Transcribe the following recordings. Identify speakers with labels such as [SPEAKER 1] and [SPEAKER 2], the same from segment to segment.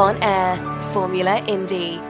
[SPEAKER 1] on air, Formula Indie.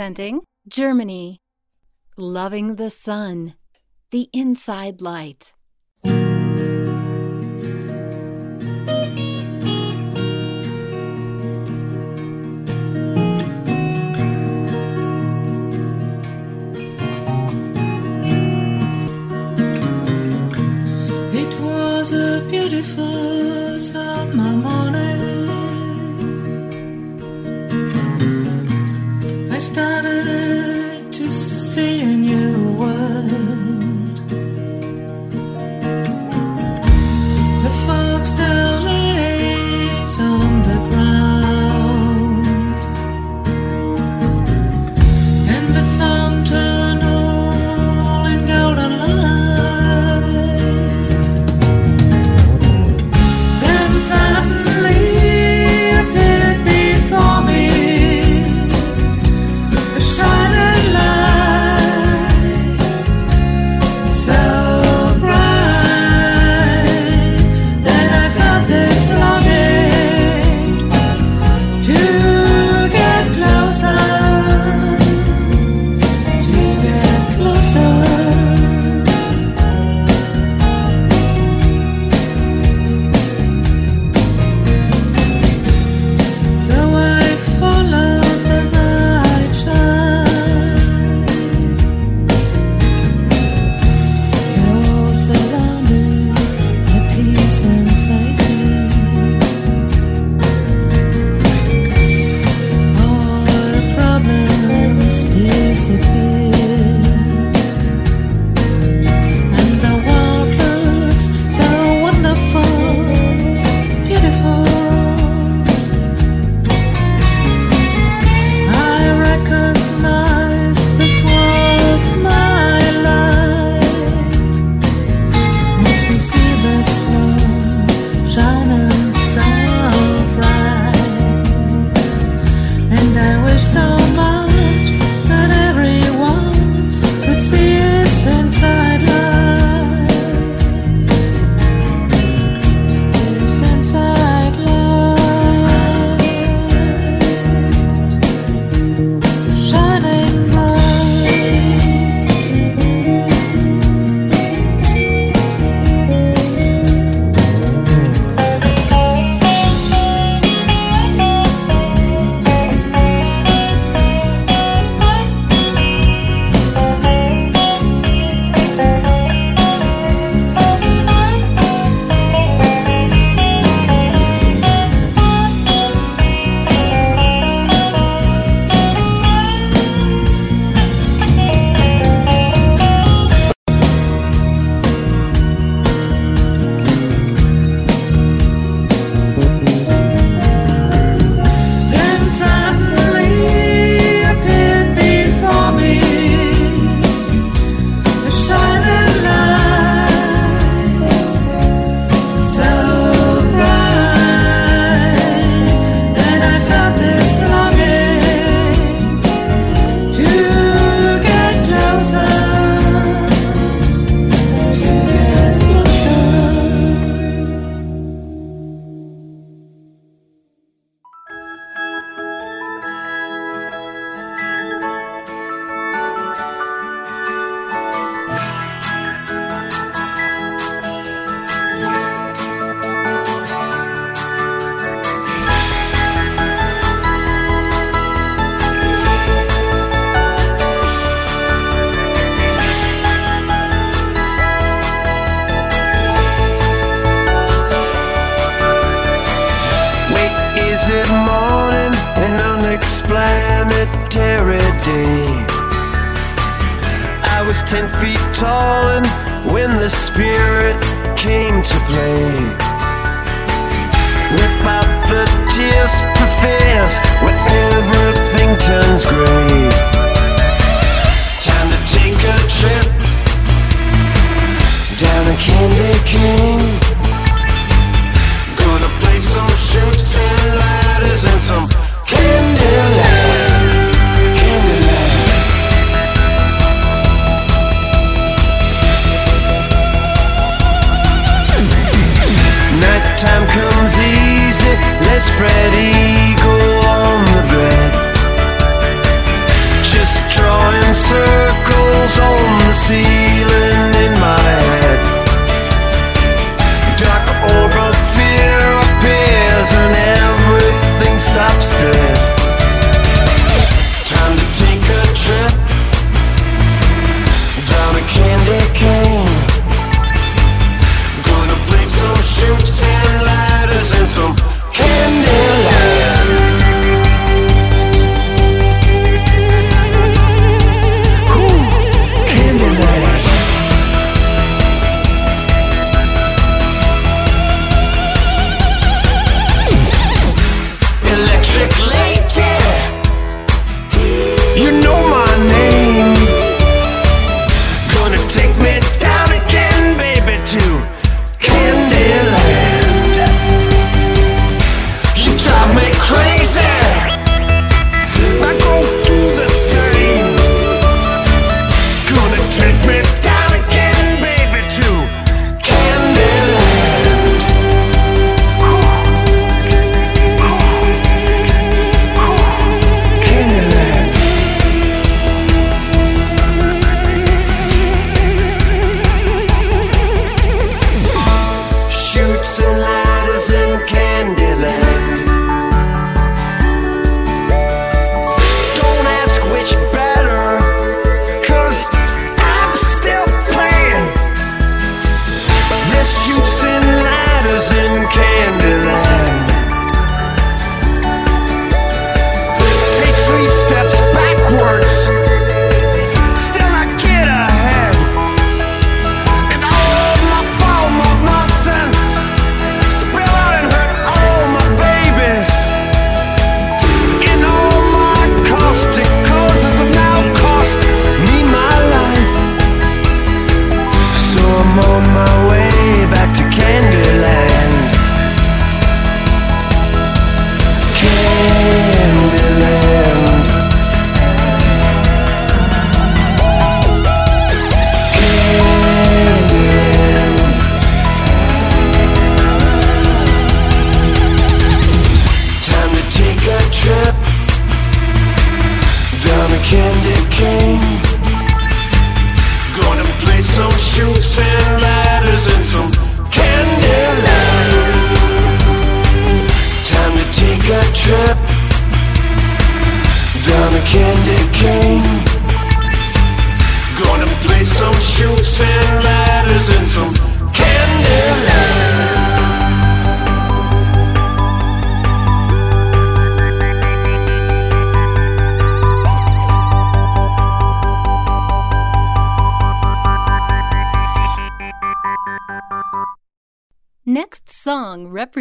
[SPEAKER 2] presenting Germany. Loving the Sun, The Inside Light.
[SPEAKER 3] It was a beautiful summer
[SPEAKER 4] started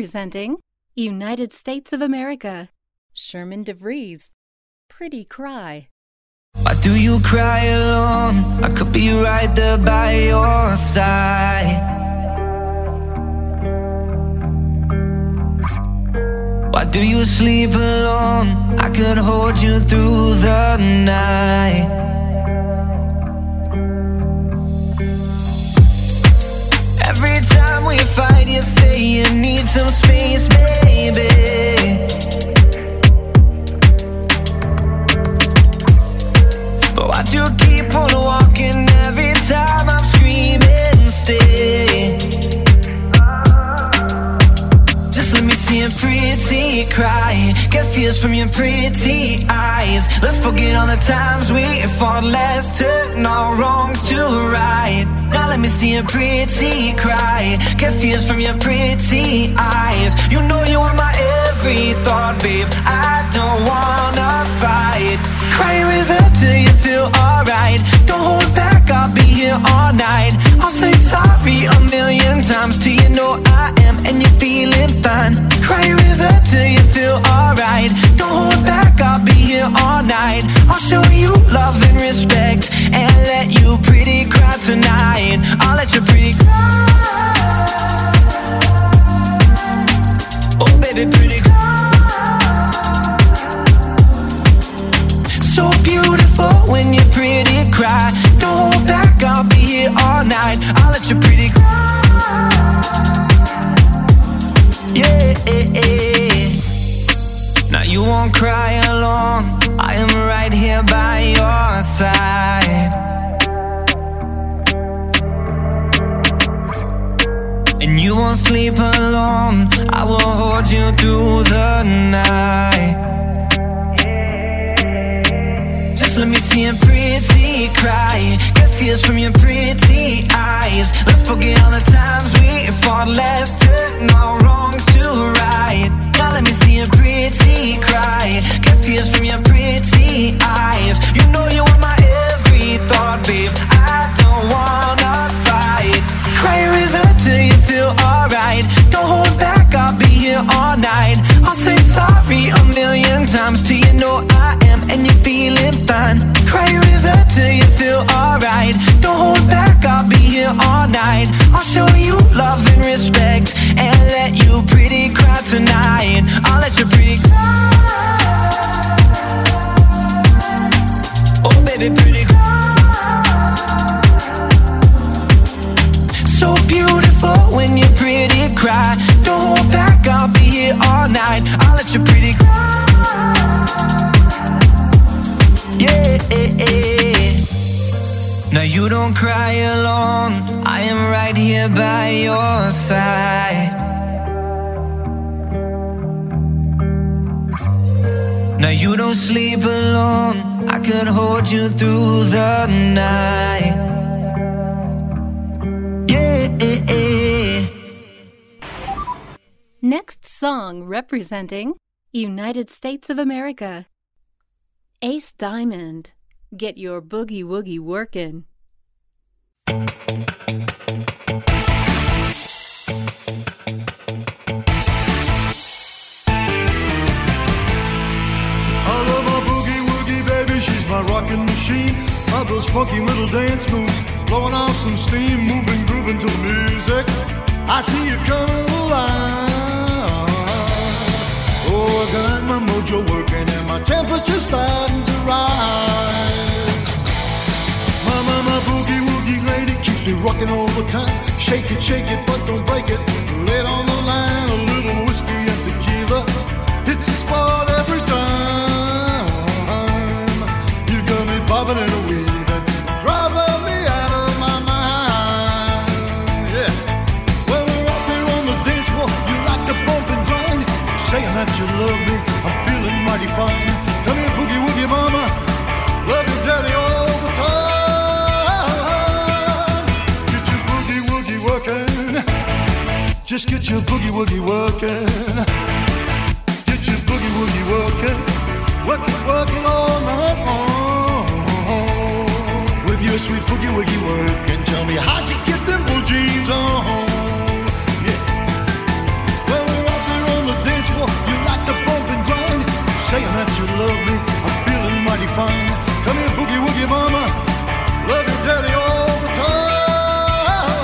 [SPEAKER 2] song representing United States of America. Sherman De Vries. Pretty Cry.
[SPEAKER 5] Why do you cry alone? I could be right there by your side. Why do you sleep alone? I could hold you through the night. Every time we fight, you say you need some space, baby. But why'd you keep on walking every time I'm A pretty cry. Guess tears from your pretty eyes. Let's forget all the times we fought. Let's turn our wrongs to right. Now let me see a pretty cry. Guess tears from your pretty eyes. You know you are my every thought, babe. I don't wanna fight. Cry a river till you feel alright. Don't hold back, I'll be here all night. I'll say sorry a million times till you know I am and you're feeling fine. Cry a river till you feel alright. Don't hold back, I'll be here all night. I'll show you love and respect and let you pretty cry tonight. I'll let you pretty cry. Oh, baby, pretty cry. So beautiful when you pretty cry. Here all night. I'll let you pretty cry. Yeah. Eh, eh. Now you won't cry alone. I am right here by your side. And you won't sleep alone. I will hold you through the night. Just let me see a pretty cry. Guess tears from your pretty eyes. Let's forget all the times we fought. Let's turn our wrongs to right. Now let me see a pretty cry. Guess tears from your pretty eyes. Here all night. I'll show you love and respect and let you pretty cry tonight. I'll let you pretty cry. Oh, baby, pretty cry. So beautiful when you pretty cry. Don't hold back, I'll be here all night. I'll let you pretty cry. Now you don't cry alone. I am right here by your side. Now you don't sleep alone. I could hold you through the night. Yeah.
[SPEAKER 2] Next song representing United States of America. Ace Diamond. Get your boogie woogie workin'.
[SPEAKER 6] I love my boogie woogie baby, she's my rockin' machine. Love those funky little dance moves, blowing off some steam, moving, grooving to the music. I see you coming alive. Oh, I got my mojo working my temperature's starting to rise. My, my, my boogie woogie lady keeps me rocking all the time. Shake it, shake it, but don't break it. Lay it on the line, a little whiskey and tequila. It's a spot every time. You got me bobbing and weaving, driving me out of my mind. Yeah. When we're out there on the dance floor, you like to bump and grind, saying that you love me mighty fine. Come here, boogie woogie mama. Love your daddy, all the time. Get your boogie woogie working. Just get your boogie woogie working. Get your boogie woogie working. Working, working all night long. With your sweet boogie woogie working. Tell me how'd you get them blue jeans on? Yeah. Well, we're out there on the dance floor. You you love me. I'm feeling mighty fine. Come here, boogie woogie mama. Love your daddy all the time.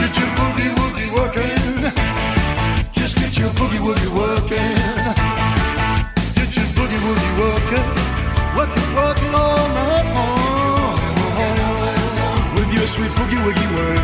[SPEAKER 6] Get your boogie woogie working. Just get your boogie woogie working. Get your boogie woogie working. Working, working all night long. With your sweet boogie woogie working.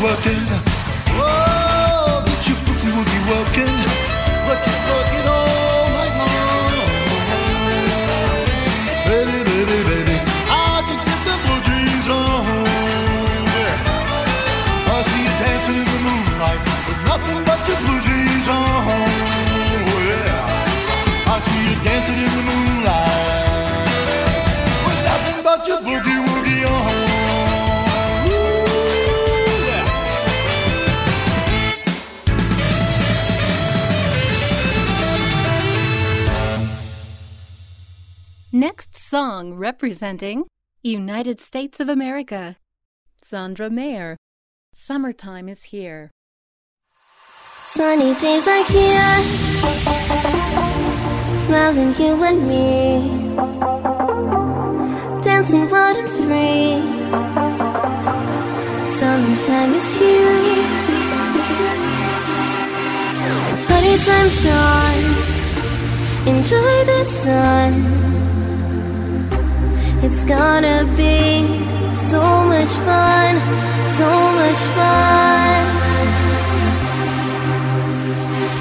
[SPEAKER 2] Working. Song representing United States of America. Szandra Mayer. Summertime is here.
[SPEAKER 7] Sunny days are here, smiling you and me, dancing wild and free. Summertime is here, party time's on. Enjoy the sun. It's gonna be so much fun, so much fun.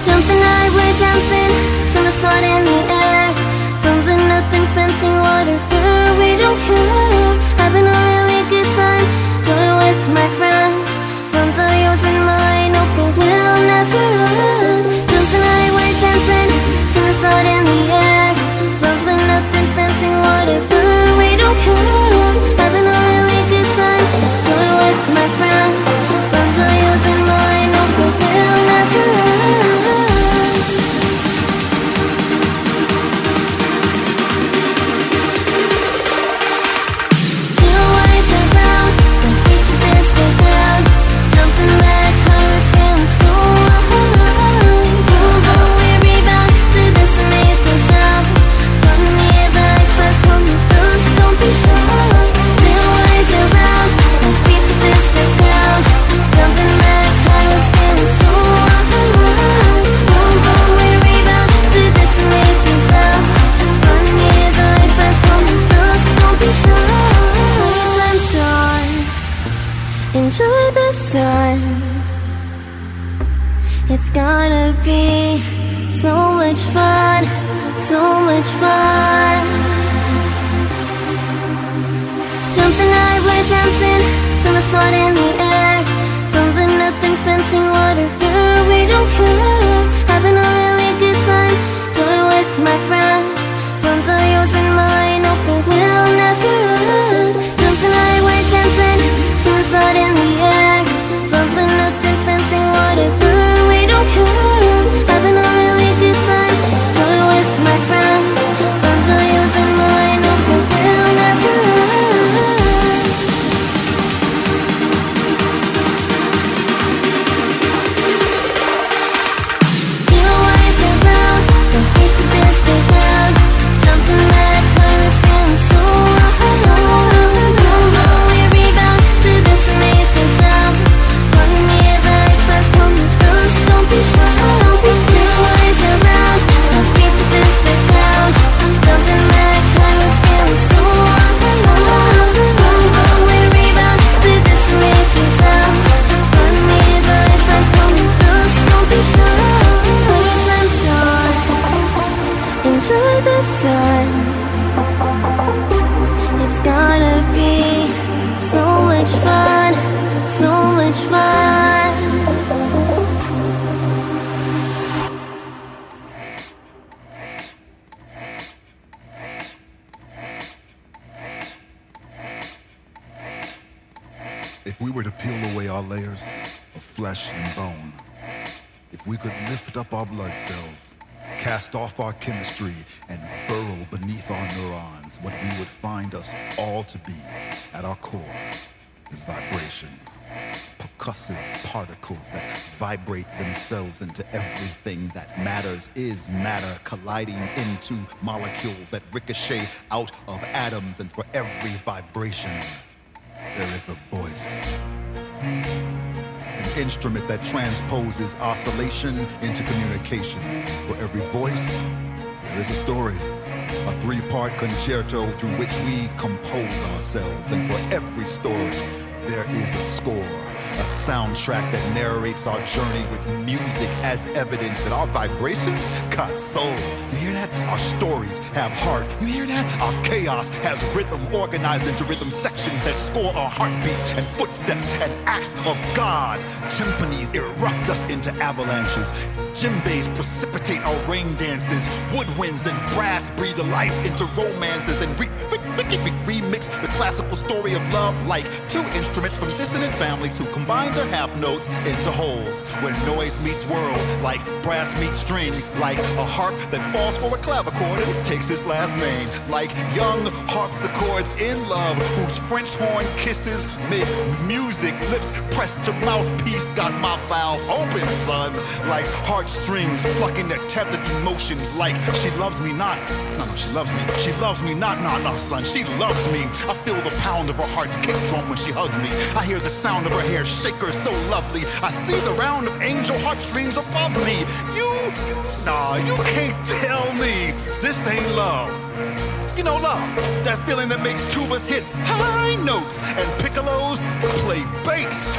[SPEAKER 7] Jumping high, we're dancing, summer sun in the air. From the nothing fancy water fur, we don't care. Having a really good time, joy with my friends. Funds are yours and mine, hope it will never gonna be so much fun, so much fun. Jumping high, we're dancing, summer sun in the air. From the nothing fancy water fur, we don't care. Having a really good time, joy with my friends. Funds are yours and mine, hope it will never end. Jumping high, we're dancing, summer sun in the air.
[SPEAKER 8] Off our chemistry, and burrow beneath our neurons, what we would find us all to be at our core is vibration. Percussive particles that vibrate themselves into everything that matters is matter colliding into molecules that ricochet out of atoms, and for every vibration, there is a voice. Instrument that transposes oscillation into communication. For every voice, there is a story. A three part concerto through which we compose ourselves. And for every story, there is a score. A soundtrack that narrates our journey with music as evidence that our vibrations got soul. You hear that? Our stories have heart. You hear that? Our chaos has rhythm organized into rhythm sections that score our heartbeats and footsteps and acts of God. Timpanis erupt us into avalanches. Djembes precipitate our rain dances. Woodwinds and brass breathe life into romances and re- re- re- re- remix the classical story of love like two instruments from dissonant families who combine their half notes into wholes. When noise meets world, like brass meets string, like a harp that falls for a clavichord and takes its last name, like young harpsichords in love whose French horn kisses make music, lips pressed to mouthpiece. Got my valve open, son, like heartstrings plucking at tethered emotions. Like she loves me not, no, no, she loves me. She loves me not, no, no, son, she loves me. I feel the pound of her heart's kick drum when she hugs me. I hear the sound of her hair shake her so lovely. I see the round of angel heartstrings above me. You, nah, you can't tell me this ain't love. You know love, that feeling that makes tubas hit high notes and piccolos play bass.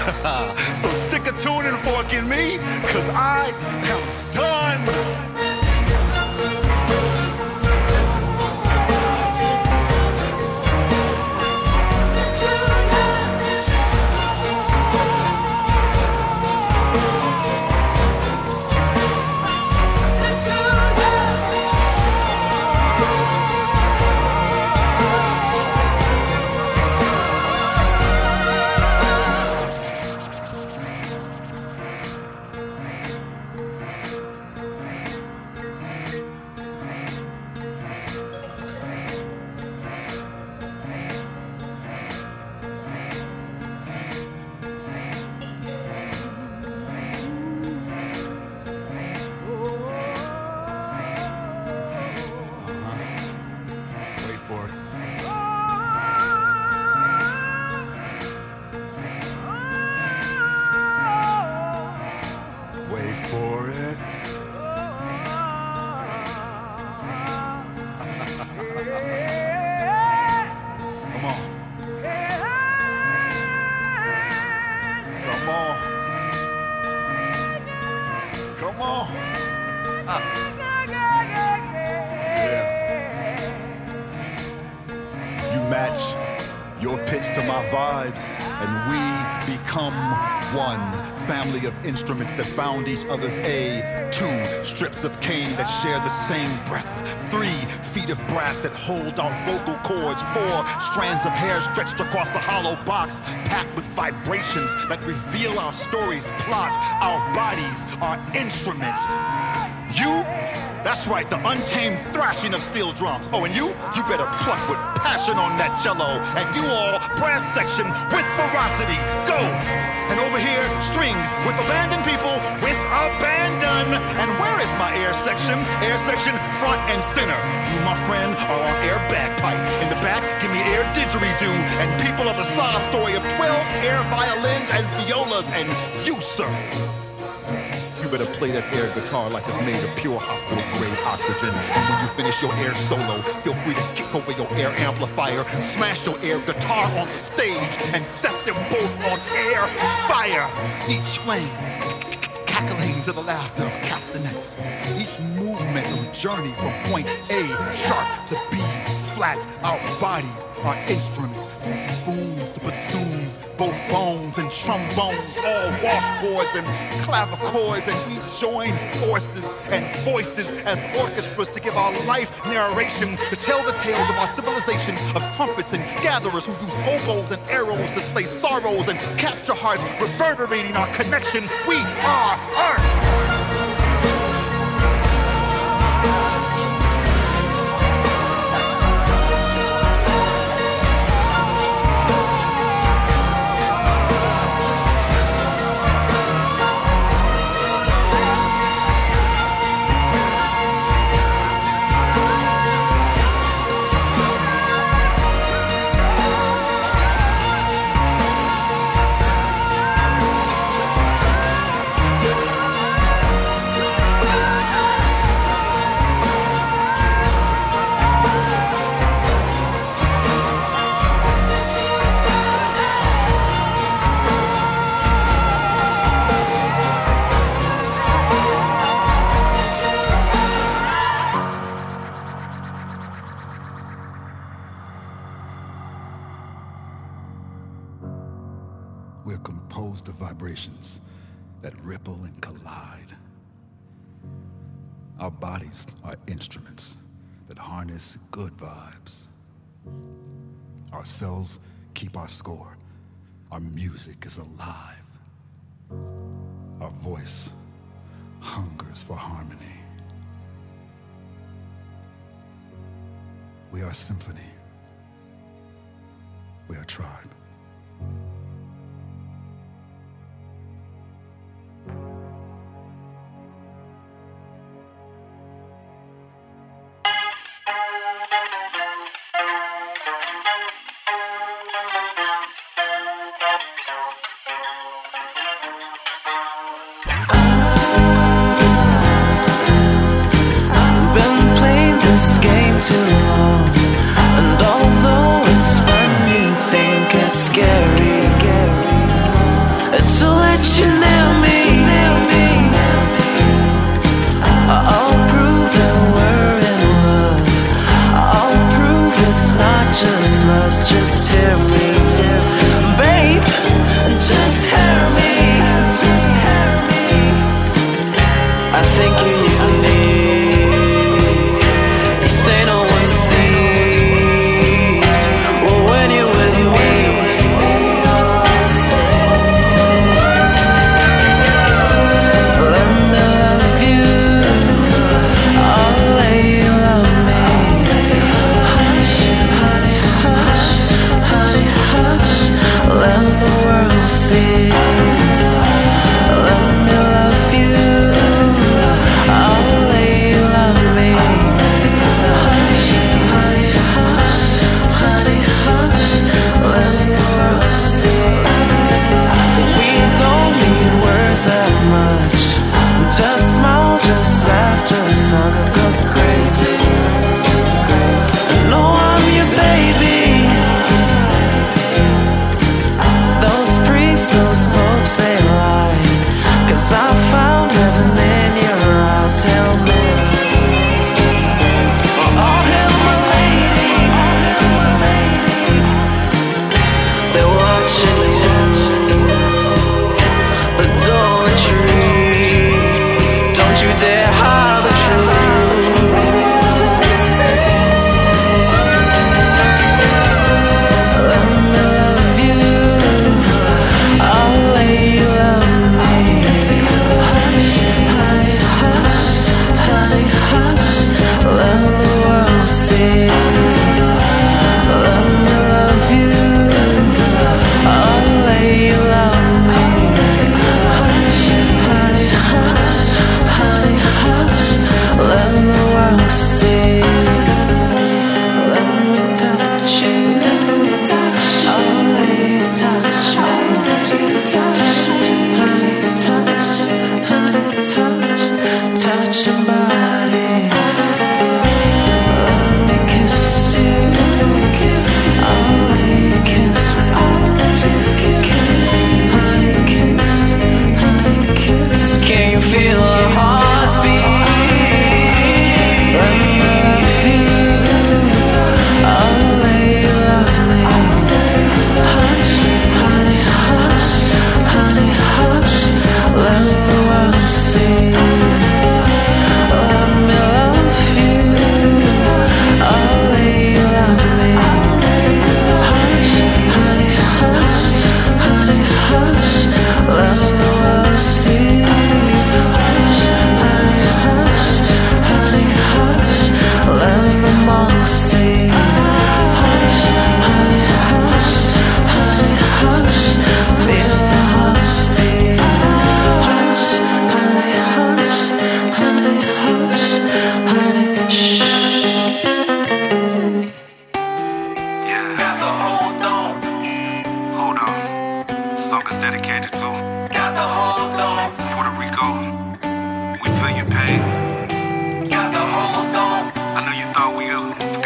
[SPEAKER 8] so stick a tuning fork in me, cause I am done. Family of instruments that bound each other's A. Two strips of cane that share the same breath. Three feet of brass that hold our vocal cords. Four strands of hair stretched across a hollow box, packed with vibrations that reveal our story's plot. Our bodies are instruments. That's right, the untamed thrashing of steel drums. Oh, and you? You better pluck with passion on that cello. And you all, brass section with ferocity. Go! And over here, strings with abandoned people with abandon. And where is my air section? Air section front and center. You, my friend, are on air bagpipe. In the back, give me air didgeridoo. And people of the sob story of 12 air violins and violas. And you, sir. You better play that air guitar like it's made of pure hospital grade oxygen. And when you finish your air solo, feel free to kick over your air amplifier, smash your air guitar on the stage, and set them both on air fire. Each flame cackling to the laughter of castanets. Each movement of journey from point A sharp to B
[SPEAKER 1] flats, our bodies are instruments. From spoons to bassoons, both bones and trombones, all washboards and clavichords, and we join forces and voices as orchestras to give our life narration, to tell the tales of our civilization of trumpets and gatherers who use oboes and arrows to slay sorrows and capture hearts, reverberating our connections. We are Earth! score. Our music is alive. Our voice hungers for harmony. We are symphony. We are tribe.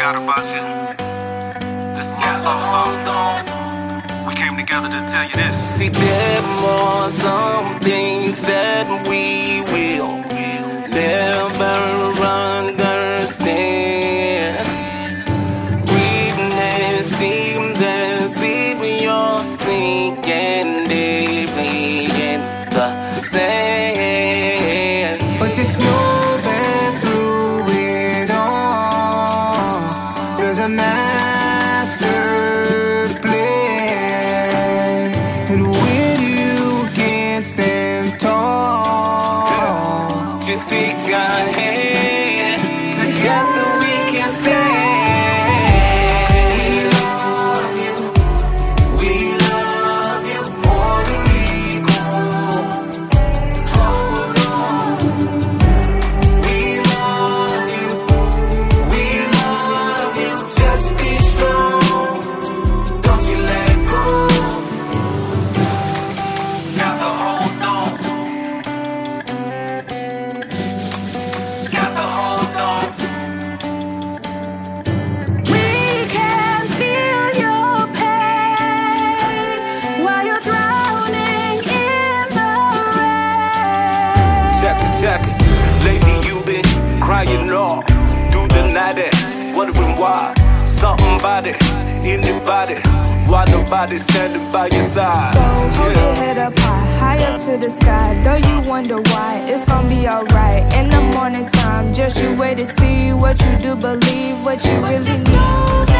[SPEAKER 9] Forgot about you. This is my soul song. We came together to tell you this.
[SPEAKER 1] See, there are some things that we will Why nobody standing by your side?
[SPEAKER 10] So hold your head up high, high up to the sky. Though you wonder why, it's gonna be alright. In the morning time, just you wait to see what you do believe, what you really need.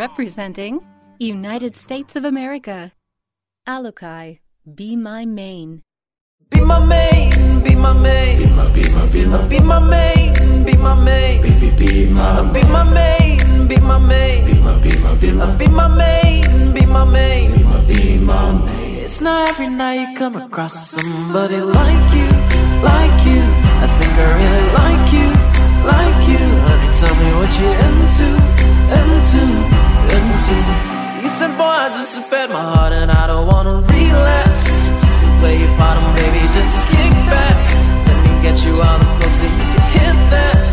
[SPEAKER 11] Representing United States of America. Allocai, Be My Main.
[SPEAKER 1] Be my main, be my main. Be my, be my, be my, be my main, be my main. Be, be, be my, be my main, be my main. Be my, be my, be my, be my main, be my main. Be my, be my main. It's not every night you come across somebody like you, like you. I think I really like you, like you. Honey, tell me what you into, into, into. You said, boy, I just fed my heart and I don't wanna relapse. Just play your bottom, baby, just kick back. Let me get you out of close so you can hit that,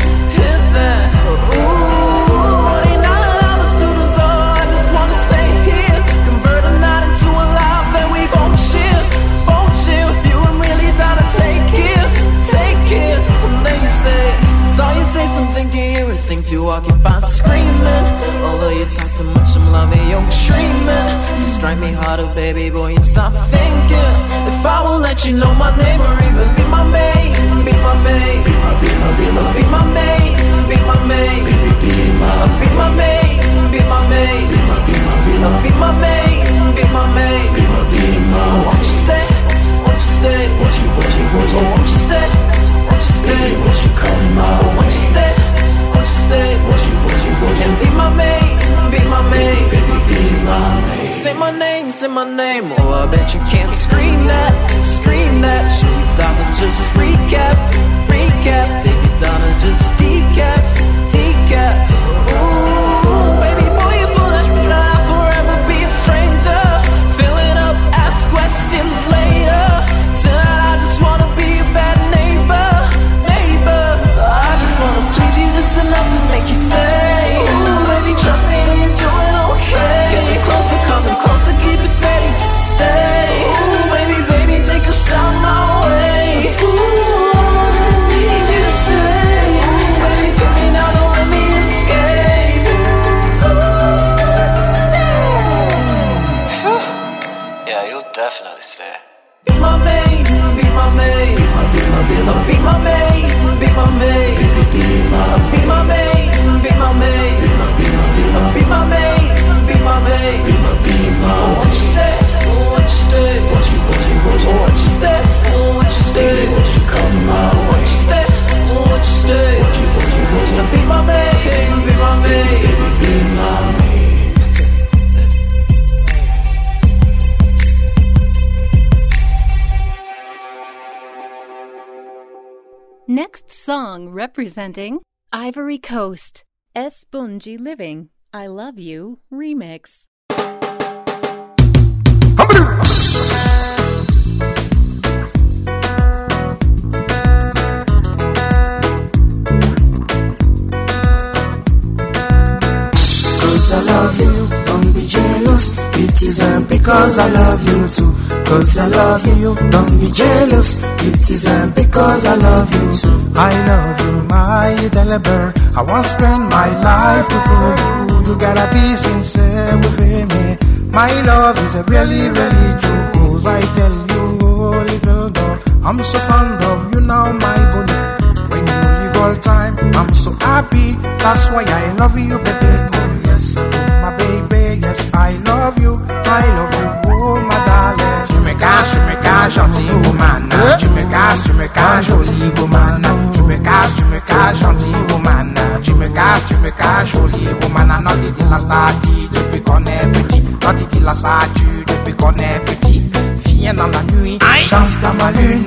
[SPEAKER 1] everything to occupy screaming. Although you talk too much, I'm loving your treatment. So strike me harder, baby boy, and stop thinking. If I will let you know my name or even be my main, be my main, be my, be my, be my, be my main, be my main, be, be, be my, be my main, be my main, be my, be my, be my, be my main, be my main, be my, be my. Won't you stay? Won't you stay? Won't you, won't you, won't you, won't you stay? Won't you stay? Won't you come out? Won't you stay? Stay? And be my main, be my main. Say my name, say my name. Oh, I bet you can't scream that, scream that. She's down to just recap, recap. Take it down to just decap, decap. My maid, be my, be my maid, be my maid, be my, be my, be my, maid, be my maid, be my, be my. You you you, you, you, you you come you you you, you, you be my maid, be my.
[SPEAKER 11] Song representing Ivory Coast. Esponji Living. I Love You remix.
[SPEAKER 3] Cause I love you, jealous. It isn't because I love you too. Cause I love you, don't be jealous. It isn't because I love you too. I love you, my little bird. I want to spend my life with you. You gotta be sincere with me. My love is really, really true. Cause I tell you, oh, little dog, I'm so fond of you now, my bunny. When you leave all time, I'm so happy. That's why I love you, baby. Oh, yes, I love you, oh ma darling. Je me cache, je me cache, gentil woman. Hein? Je me casse, je me cache, jolie woman. Je me cache, je me cache, gentil woman. Je me cache, je me cache, jolie woman. Not it la statue depuis qu'on est petit. Not it la statue depuis qu'on est petit. Viens dans la nuit, danse comme la lune.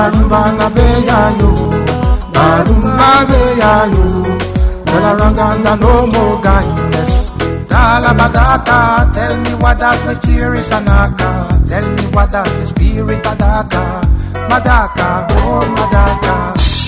[SPEAKER 3] Marumba na beya yo Marumba beya yo Dala ranganda no more kindness Dala badaka Tell me what that with cheer is anaka. Tell me what that is spirit adaka. Madaka, oh madaka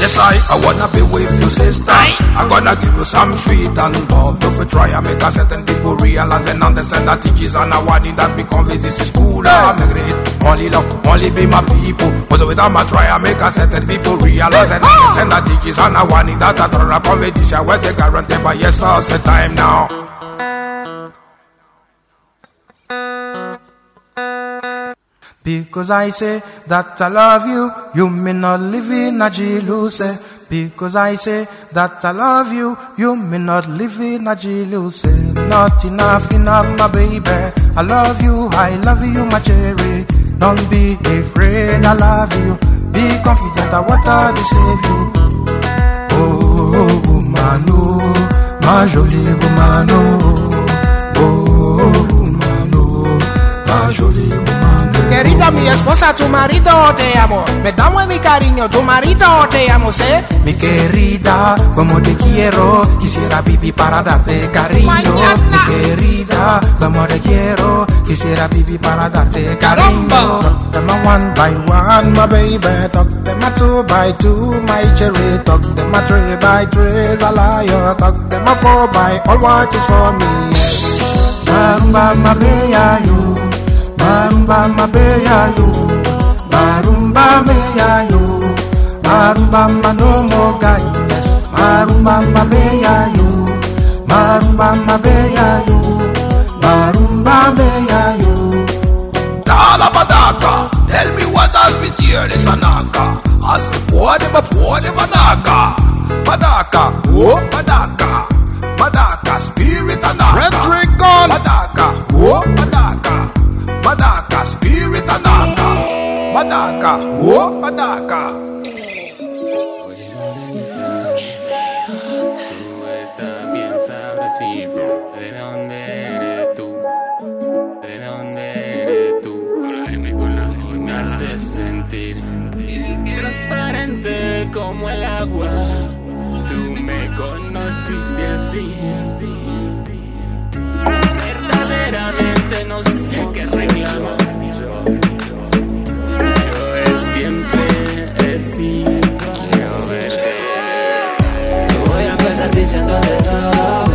[SPEAKER 12] Yes, I, I wanna be with you, sister. I gonna give you some sweet and love. Don't you try and make a certain people realize and understand that it is an award that become this is cool. I'm a great. Only love, only be my people. But without my try and make a certain people realize and understand that it is an award that I throw up competition where they guarantee by yes, sir, it's time now.
[SPEAKER 3] Because I say that I love you, you may not live in a jealousy. Because I say that I love you, you may not live in a jealousy. Not enough, enough, my baby. I love you, I love you, my cherry. Don't be afraid, I love you. Be confident that what I save you. Oh, woman, oh, my jolie woman, oh, woman, oh, my jolie.
[SPEAKER 13] Querida mi esposa, tu marido te amo. Me damos mi cariño, tu marido te amo, sé.
[SPEAKER 3] Mi querida, como te quiero, quisiera vivir para darte cariño.
[SPEAKER 13] Mañana.
[SPEAKER 3] Mi querida, como te quiero, quisiera vivir para darte cariño. Talk them a one by one, my baby. Talk them a two by two, my cherry. Talk them a three by three, a liar. Talk them a four by all what is for me. Yes. Marumba, my baby, you. Marumba, my baby, you. Marumba, me, you. Marumba, ma no more kindness. Marumba, ma beya you. Marumba, ma beya you. Marumba, beya you.
[SPEAKER 12] Dala badaka, tell me what has been here this anaka. As the poor them a poor them anaka. Badaka, oh badaka, badaka spirit anaka. Red dragon. ataca, oh,
[SPEAKER 14] ataca. Tú
[SPEAKER 15] estás bien ¿De dónde eres tú? ¿De dónde eres tú? Hola, M con la
[SPEAKER 14] Me hace sentir transparente como el agua. Tú me conociste así. Verdaderamente no sé qué reclamo
[SPEAKER 16] sido. Quiero verte. Voy a
[SPEAKER 17] empezar diciéndote todo,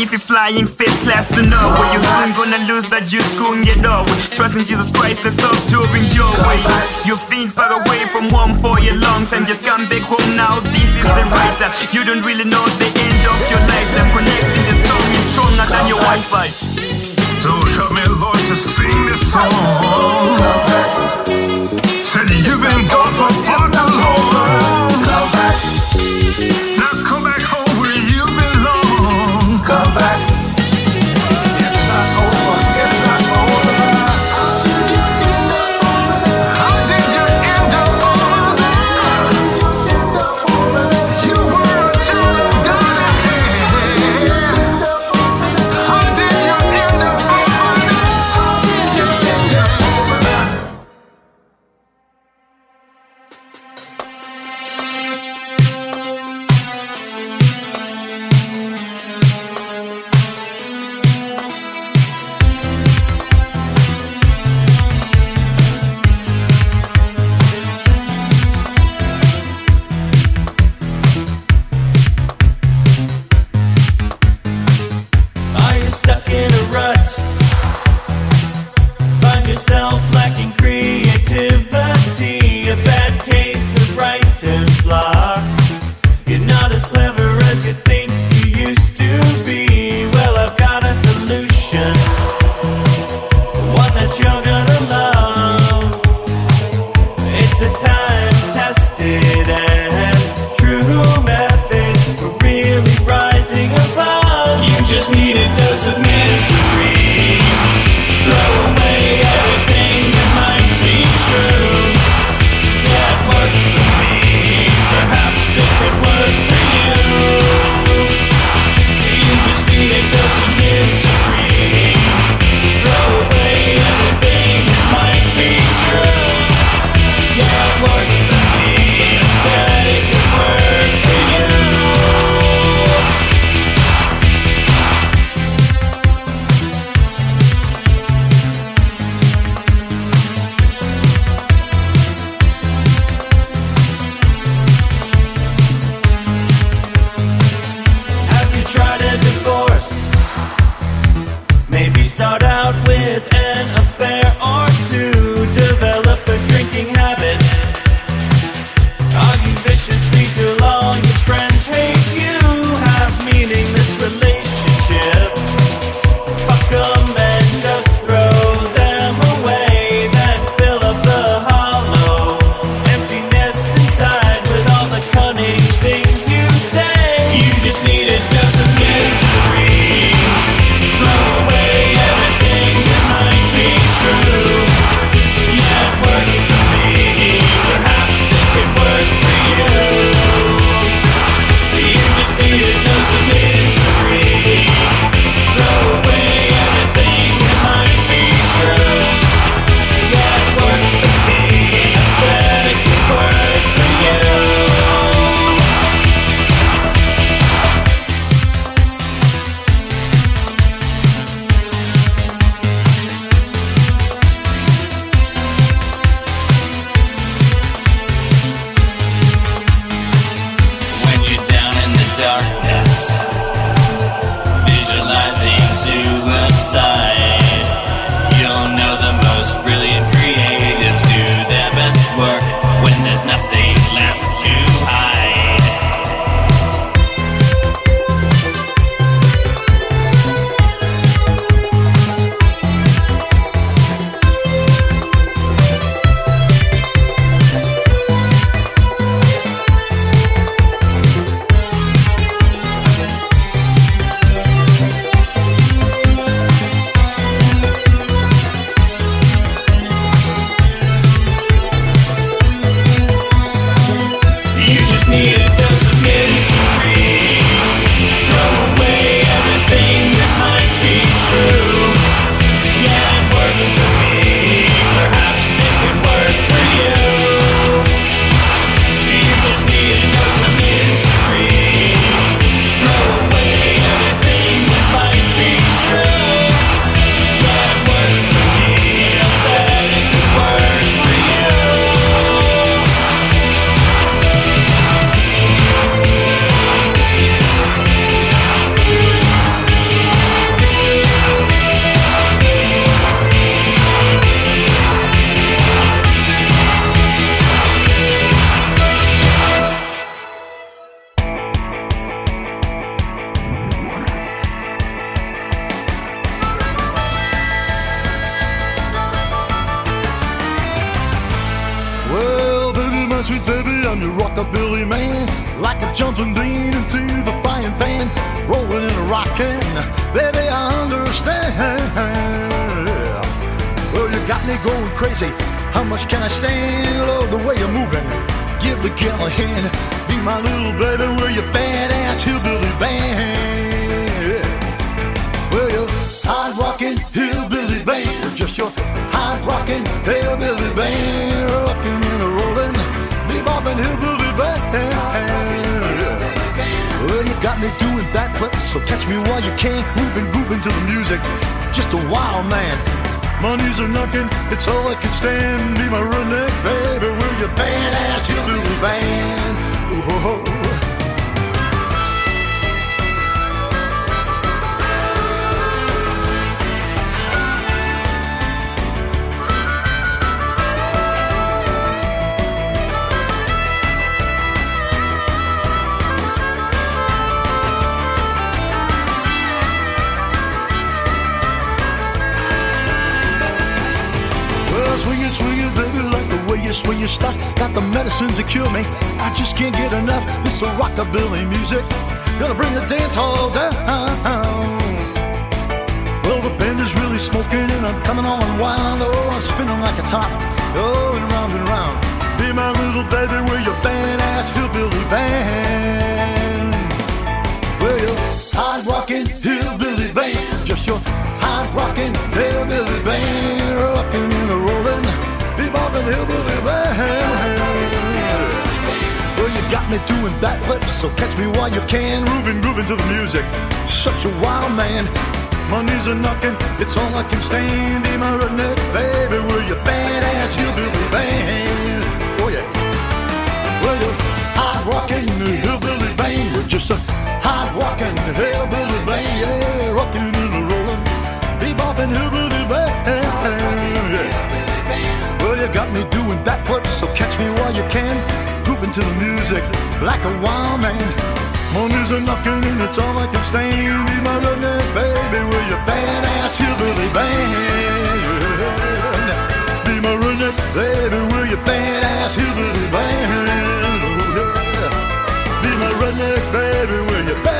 [SPEAKER 17] if you're flying fifth class to know what you're soon gonna lose that juice, gonna get over. Trust in Jesus Christ and stop doing your way. You've been far away from home for a long time. Just come back home now. This is the right time. You don't really know the end of your lifetime. Connecting the song is stronger than your Wi-Fi.
[SPEAKER 18] So help me, Lord, to sing this song. Said you've been gone for far too long.
[SPEAKER 6] there's nothing left. jumping to the music like a wild man. Money's a knocking and it's all I can stand. Be my redneck baby with your badass hillbilly band. Be my redneck baby with your badass hillbilly band. Oh, Be my redneck baby with your badass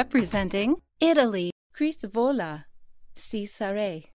[SPEAKER 2] Representing Italy, Cris Vola,
[SPEAKER 12] Ci sarai.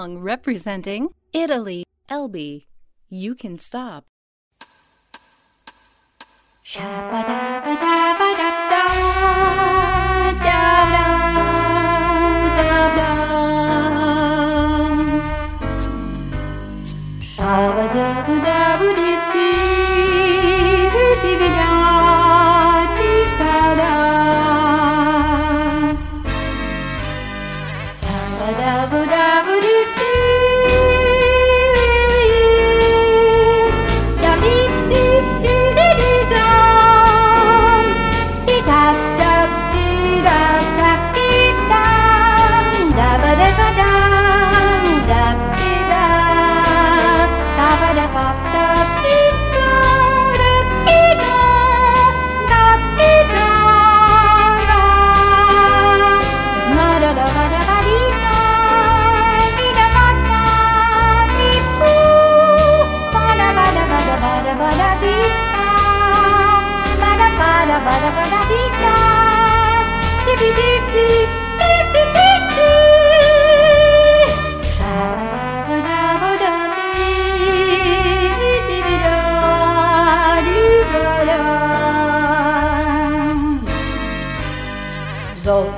[SPEAKER 2] song representing Italy. Elbi, you can stop.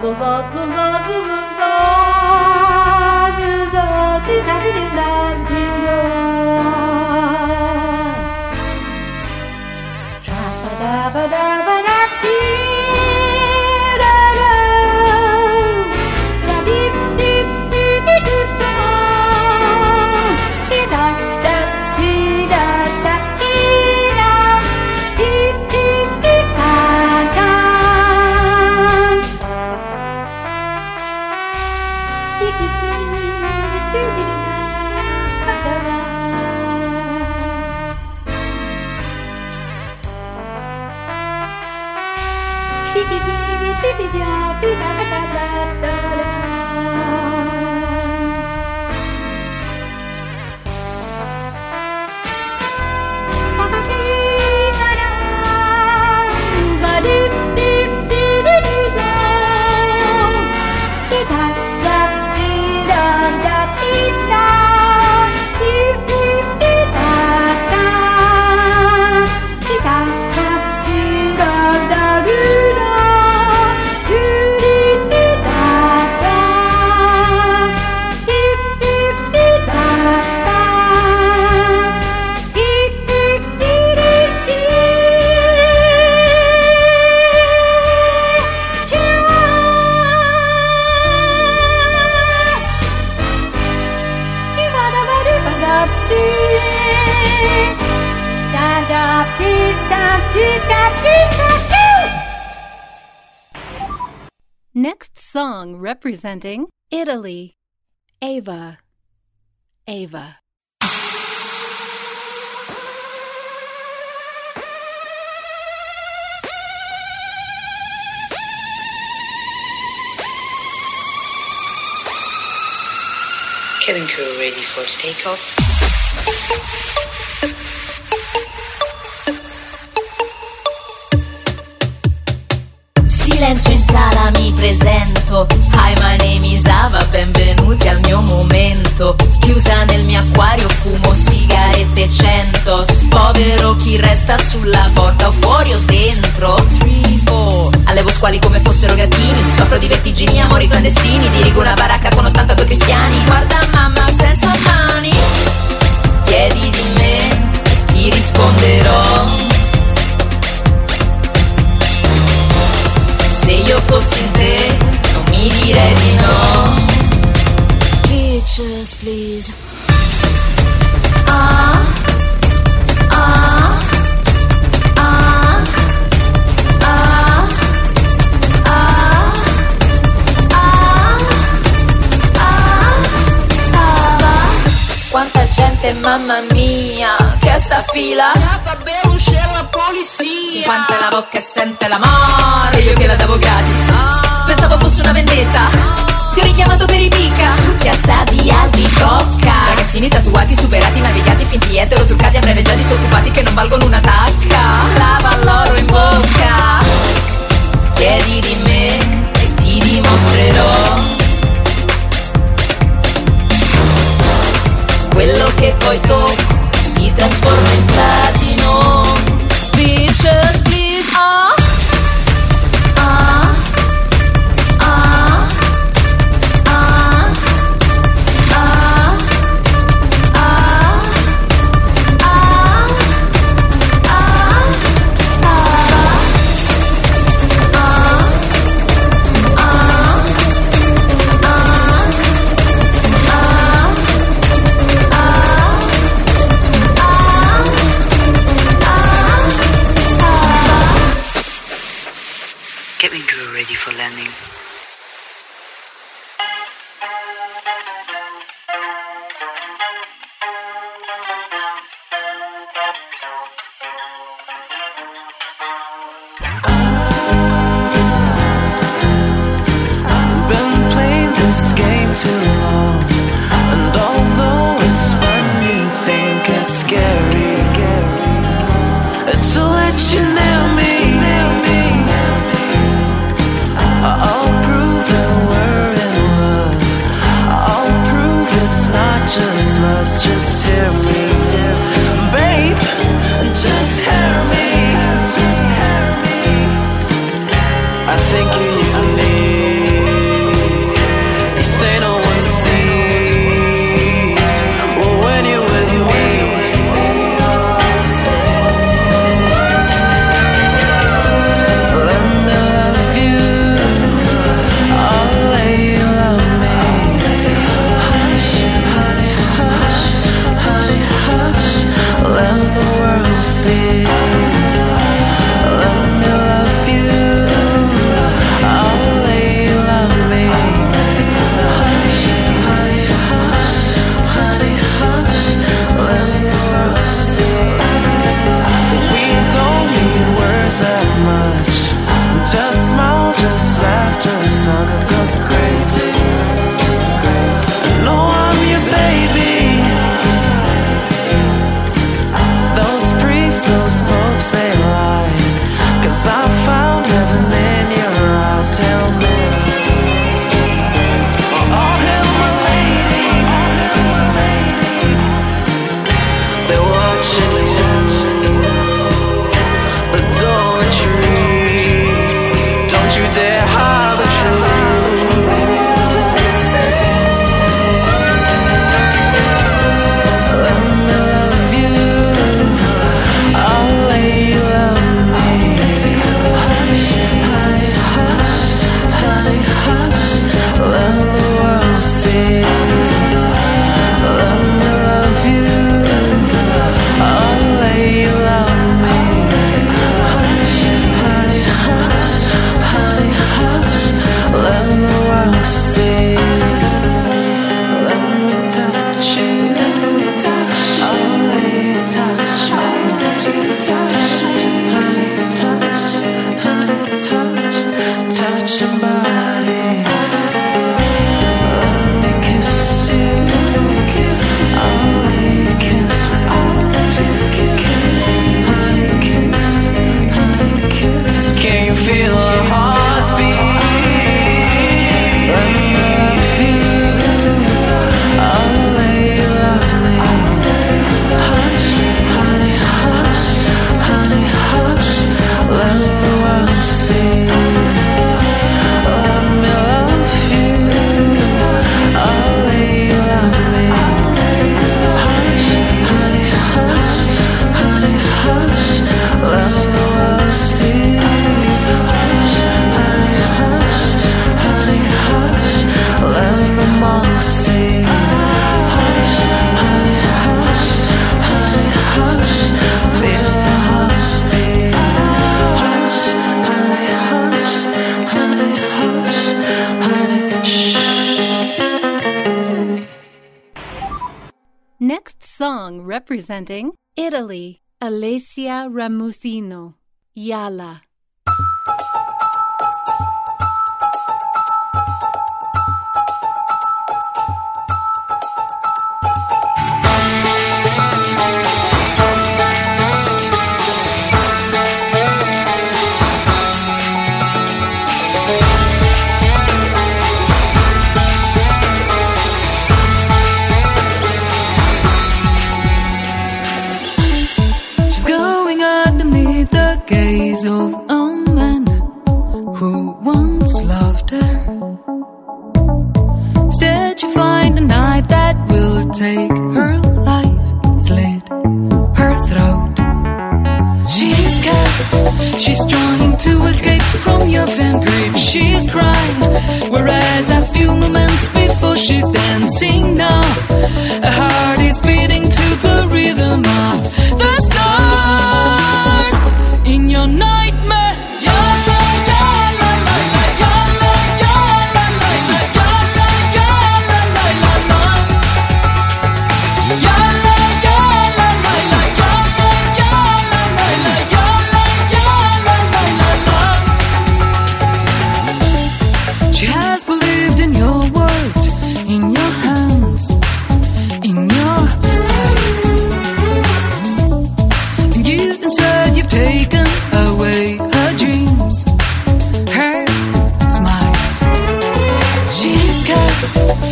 [SPEAKER 2] Next representing Italy. Ava. Ava.
[SPEAKER 19] Cabin crew ready for takeoff.
[SPEAKER 20] Silenzio in sala mi presento. Hi my name is Ava Benvenuti al mio momento. Chiusa nel mio acquario fumo sigarette cento. Povero chi resta sulla porta o fuori o dentro? Four. Allevo squali come fossero gattini. Soffro di vertigini, amori clandestini. Dirigo una baracca con 82 cristiani. Guarda mamma senza mani. Chiedi di me Ti risponderò Se io fossi te, non mi direi di no. Bitches, please. Ah, ah, ah, ah, ah, ah, ah. Quanta gente, mamma mia, che sta fila.
[SPEAKER 21] Polizia.
[SPEAKER 20] Si quanta la bocca e sente l'amore. Io che la davo gratis. Pensavo fosse una vendetta. Ti ho richiamato per i pica. Succhia sa di albicocca Ragazzini tatuati, superati, navigati, finti etero Truccati a breve già disoccupati che non valgono una tacca. Lava l'oro in bocca. Chiedi di me e ti dimostrerò. Quello che poi tocco si trasforma in platino Bitches,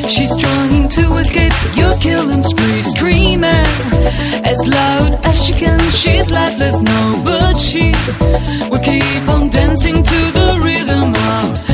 [SPEAKER 1] She's trying to escape your killing spree, screaming as loud as she can. She's lifeless now, but she will keep on dancing to the rhythm of.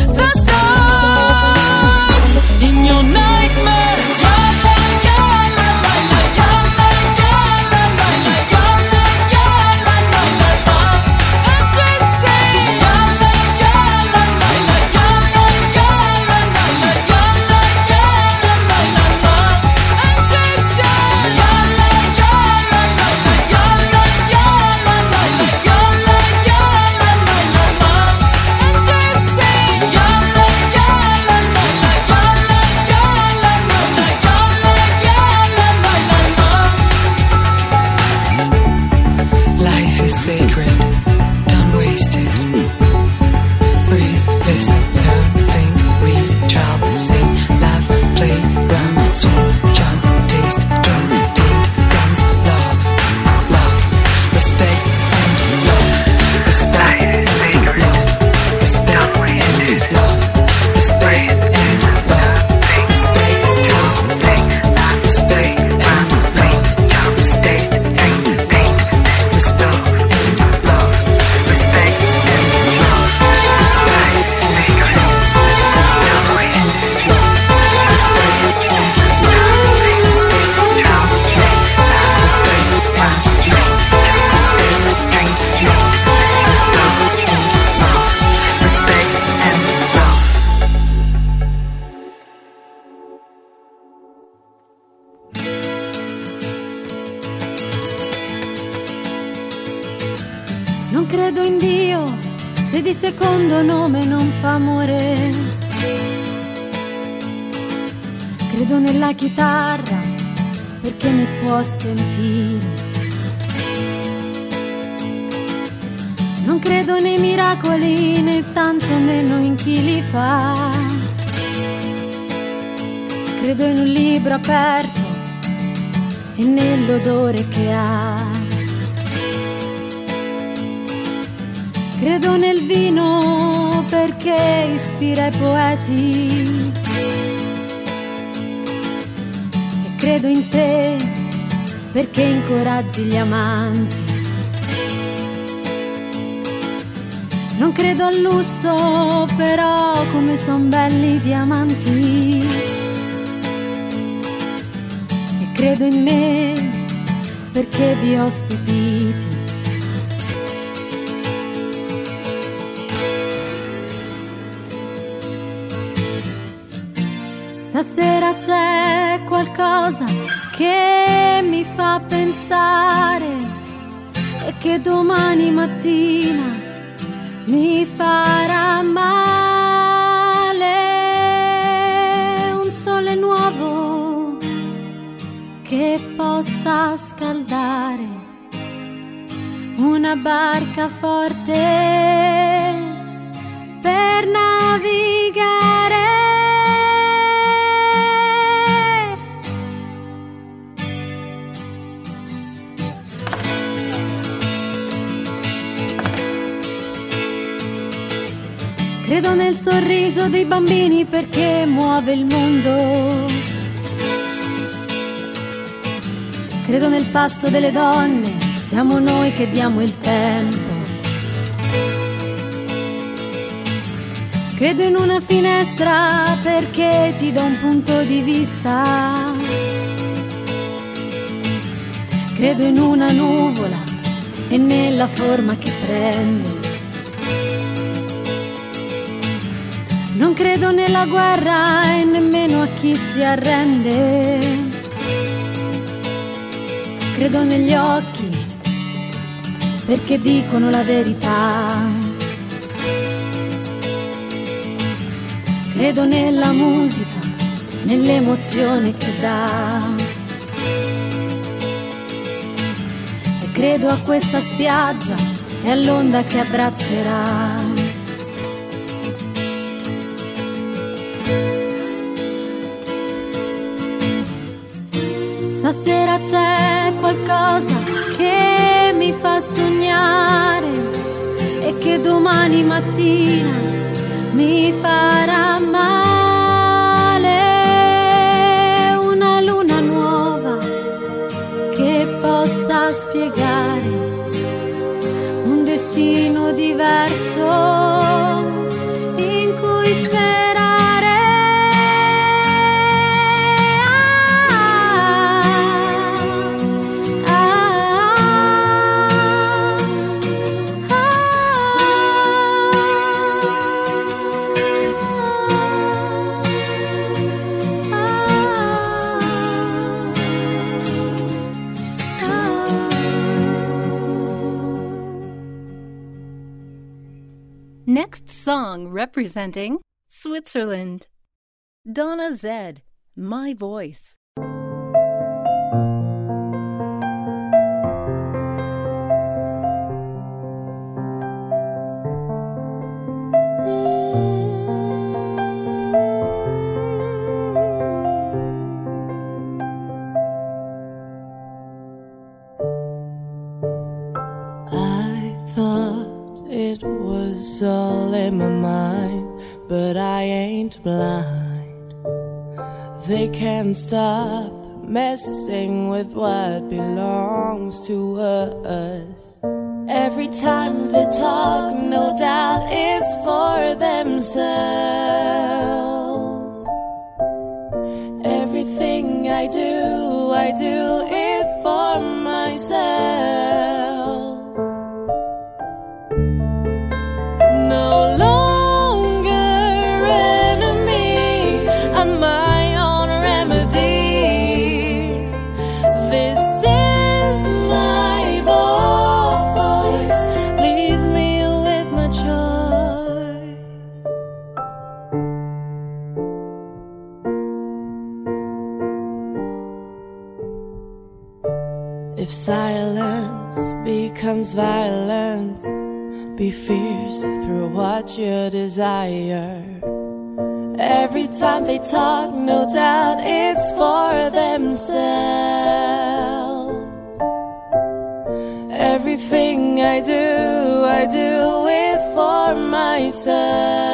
[SPEAKER 22] Credo nel
[SPEAKER 11] sorriso dei bambini perché muove il mondo. Credo nel passo delle donne, siamo noi che diamo il tempo. Credo in una finestra perché ti do un punto di vista. Credo in una nuvola e nella forma che prende. Non credo nella guerra e nemmeno a chi si arrende. Credo negli occhi perché dicono la verità. Credo nella musica, nell'emozione che dà. E credo a questa spiaggia e all'onda che abbraccerà. C'è qualcosa che mi fa sognare e che domani mattina mi farà male. Una luna nuova che possa spiegare un destino diverso
[SPEAKER 2] representing Switzerland. Donna Zed, My Voice.
[SPEAKER 23] Blind. They can't stop messing with what belongs to us. Every time they talk, no doubt it's for themselves. Everything I do, I do it for myself. Silence becomes violence, be fierce through what you desire. Every time they talk, no doubt it's for themselves. Everything I do, I do it for myself.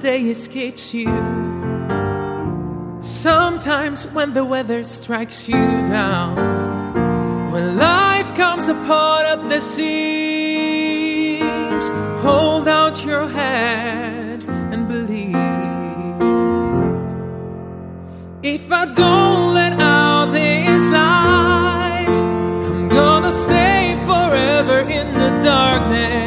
[SPEAKER 24] Day escapes you, sometimes when the weather strikes you down, when life comes apart at the seams, hold out your hand and believe. If I don't let out this light, I'm gonna stay forever in the darkness.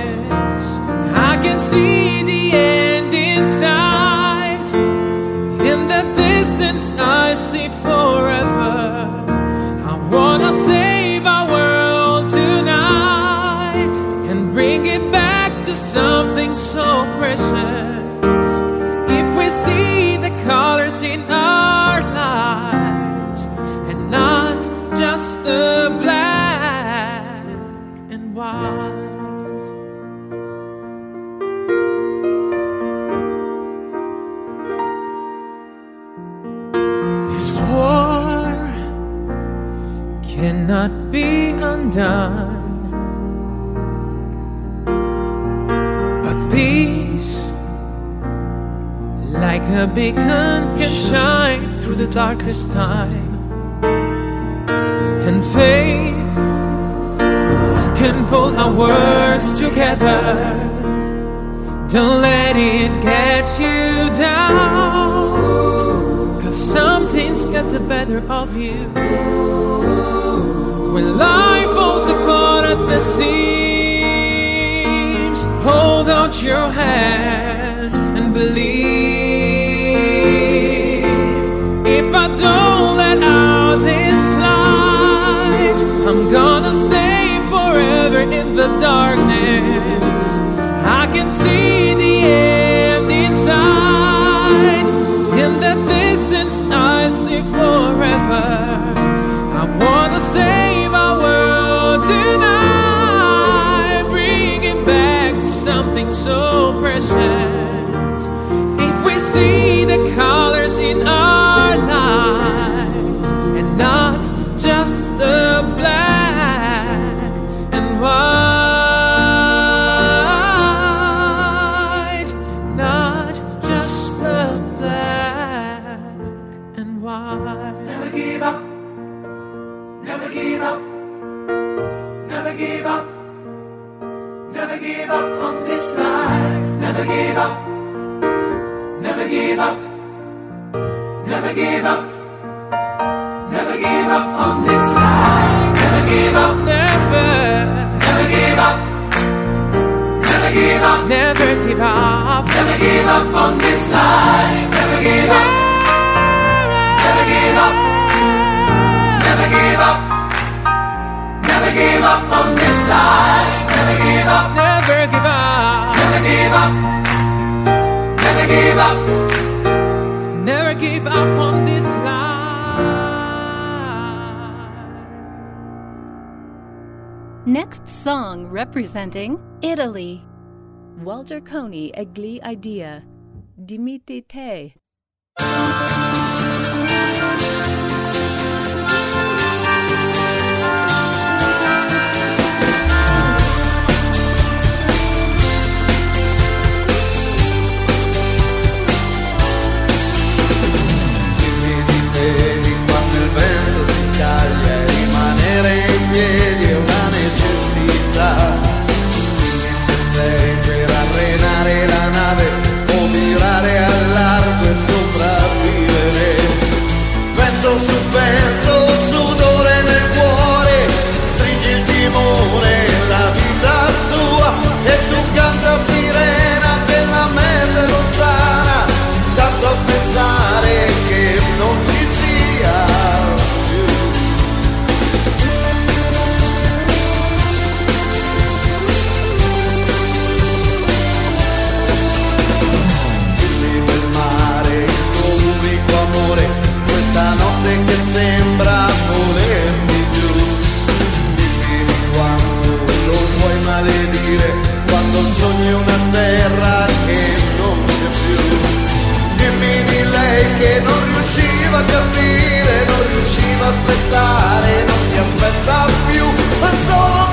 [SPEAKER 24] So precious. If we see the colors in our lives and not just the black and white. This war cannot be undone, like a beacon, can shine through the darkest time, and faith can pull our words together. Don't let it get you down. Cause some things get the better of you. When life falls apart at the seams, hold out your hand and believe. Forever in the darkness. I can
[SPEAKER 2] representing Italy. Walter Coney Egli Idea.
[SPEAKER 23] Dimmi di te. Quando il vento si scaglia e rimanere in piedi è una città. Quindi se sei per arrenare la nave o virare all'arco e sopra
[SPEAKER 25] che non riusciva a capire, non riusciva a aspettare, non ti aspetta più, ma solo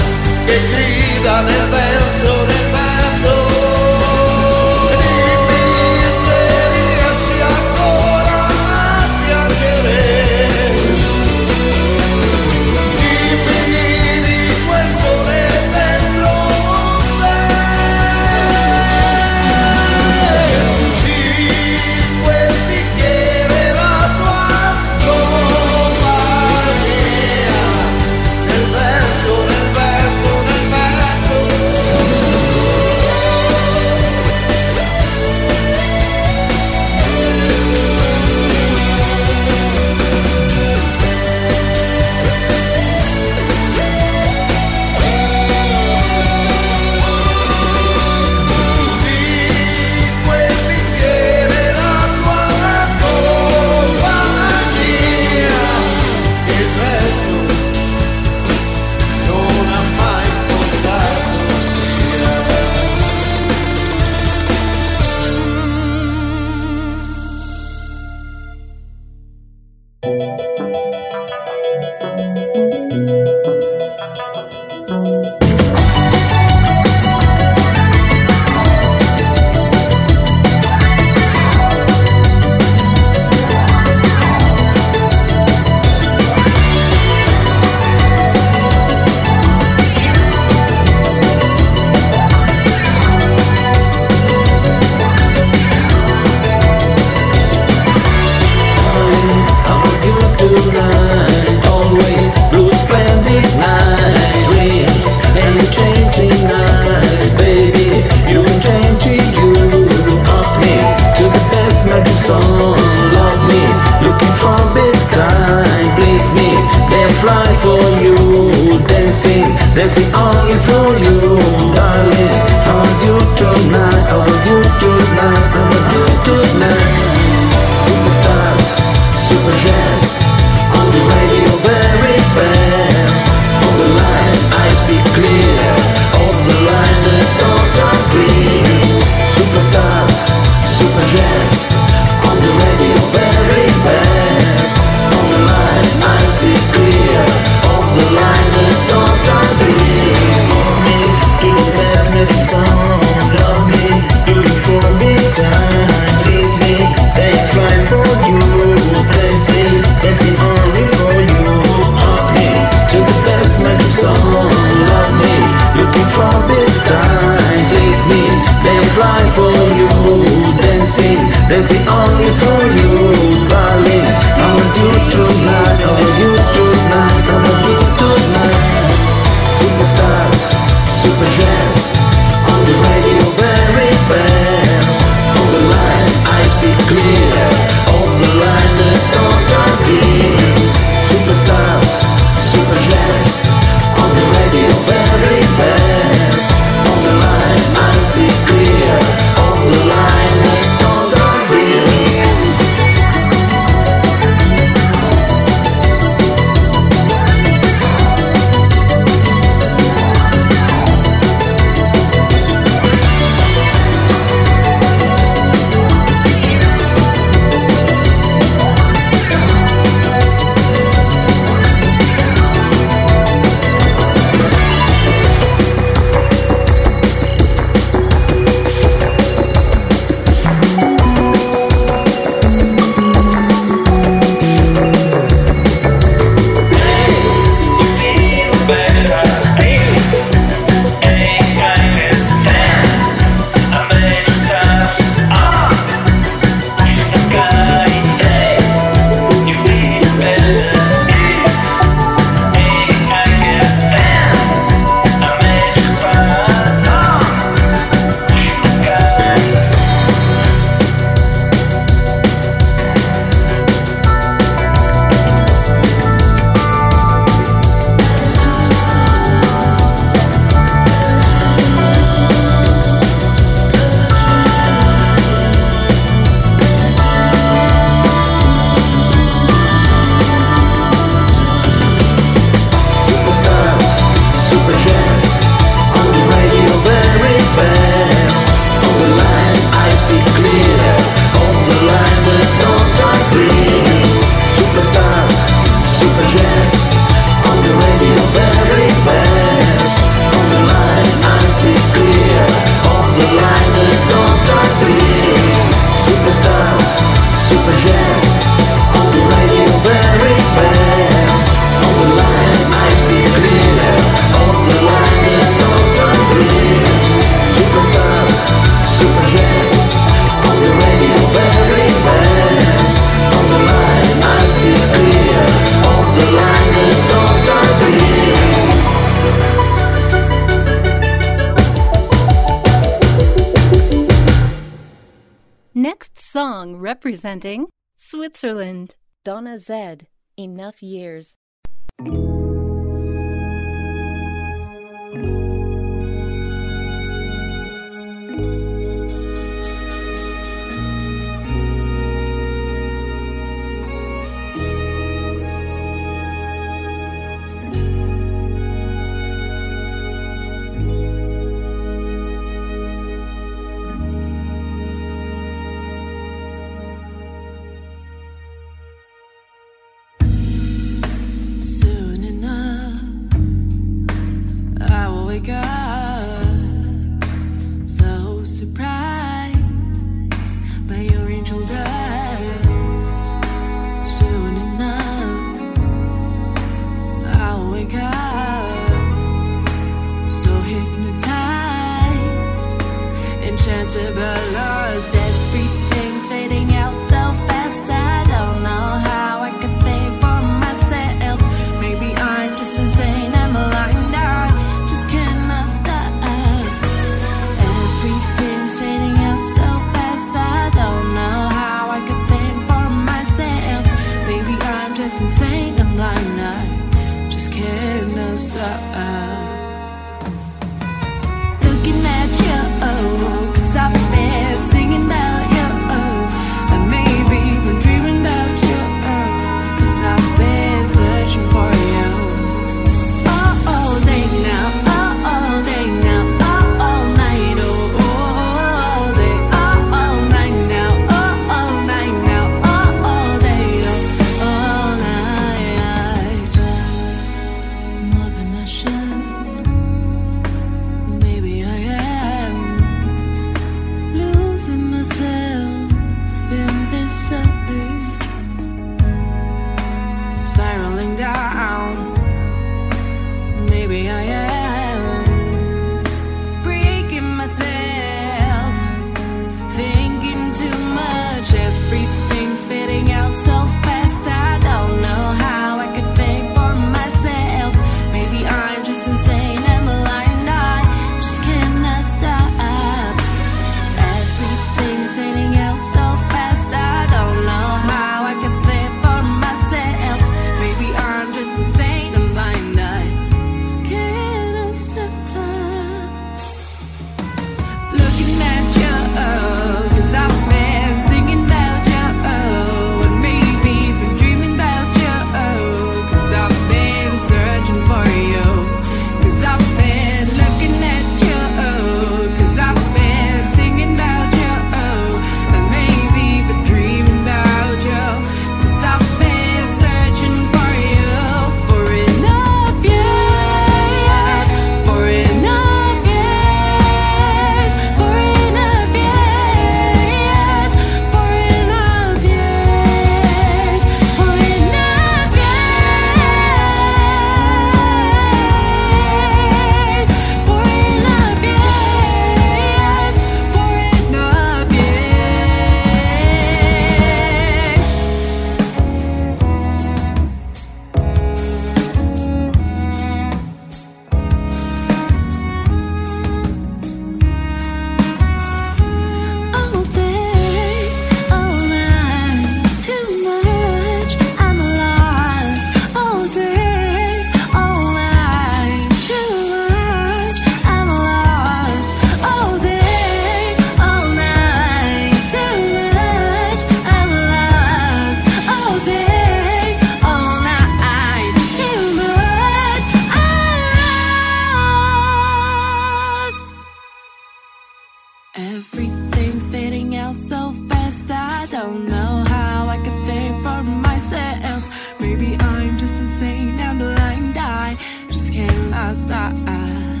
[SPEAKER 23] past uh, uh.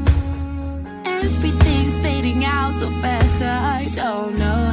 [SPEAKER 23] Everything's fading out so fast I
[SPEAKER 5] don't know.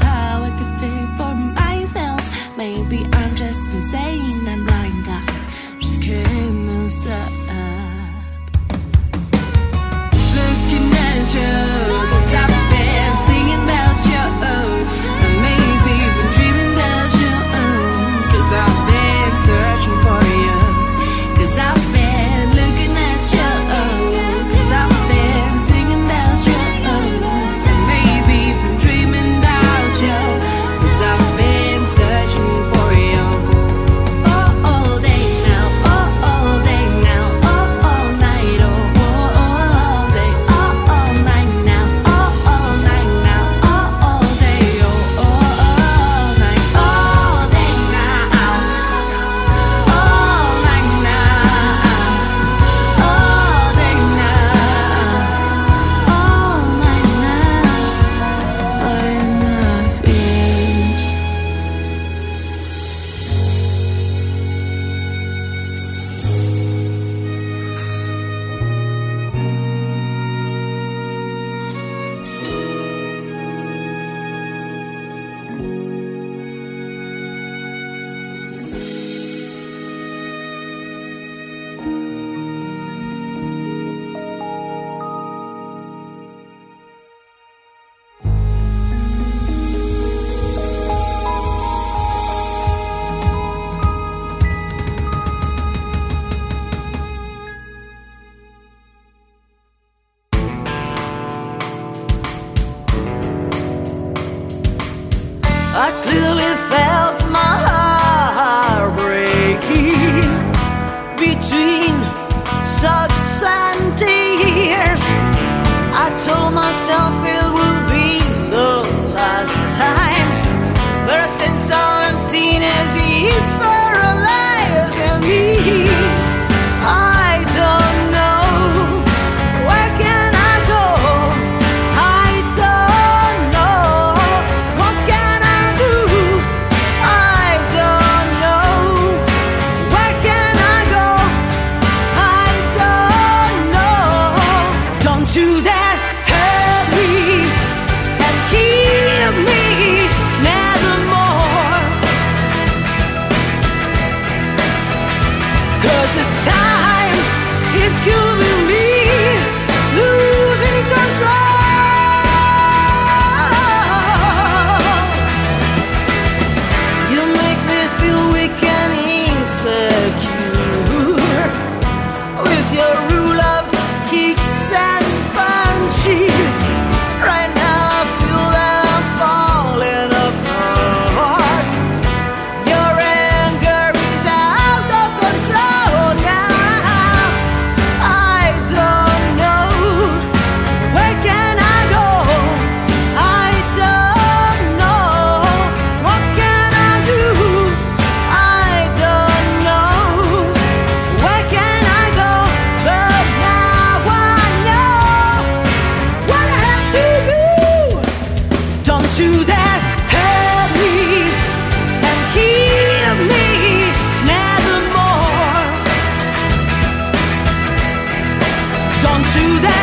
[SPEAKER 5] to that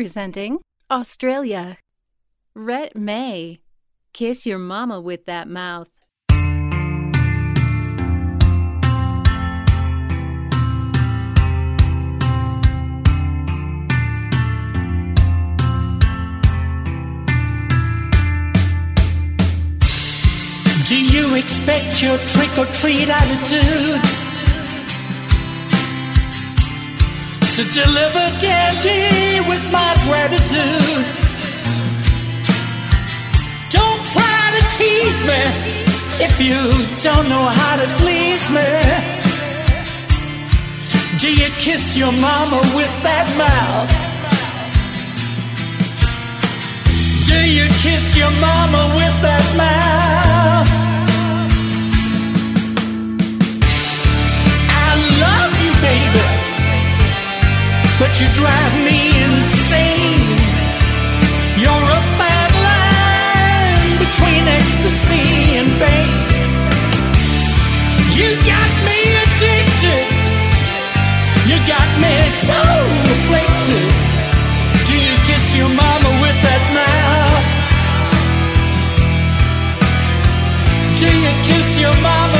[SPEAKER 11] Representing Australia, Rhett May. Kiss your mama with that mouth.
[SPEAKER 26] Do you expect your trick or treat attitude? to deliver candy with my gratitude. Don't try to tease me if you don't know how to please me. Do you kiss your mama with that mouth? Do you kiss your mama with that mouth? I love you, baby but you drive me insane. You're a fine line between ecstasy and pain. You got me addicted. You got me so afflicted. Do you kiss your mama with that mouth? Do you kiss your mama?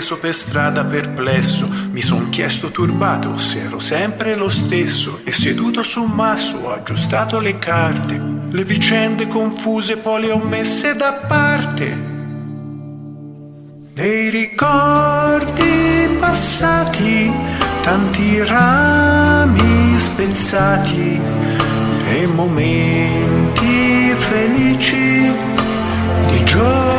[SPEAKER 27] sceso per strada perplesso, mi son chiesto turbato se ero sempre lo stesso e seduto su un masso ho aggiustato le carte, le vicende confuse poi le ho messe da parte. Dei ricordi passati, tanti rami spezzati e momenti felici di giorni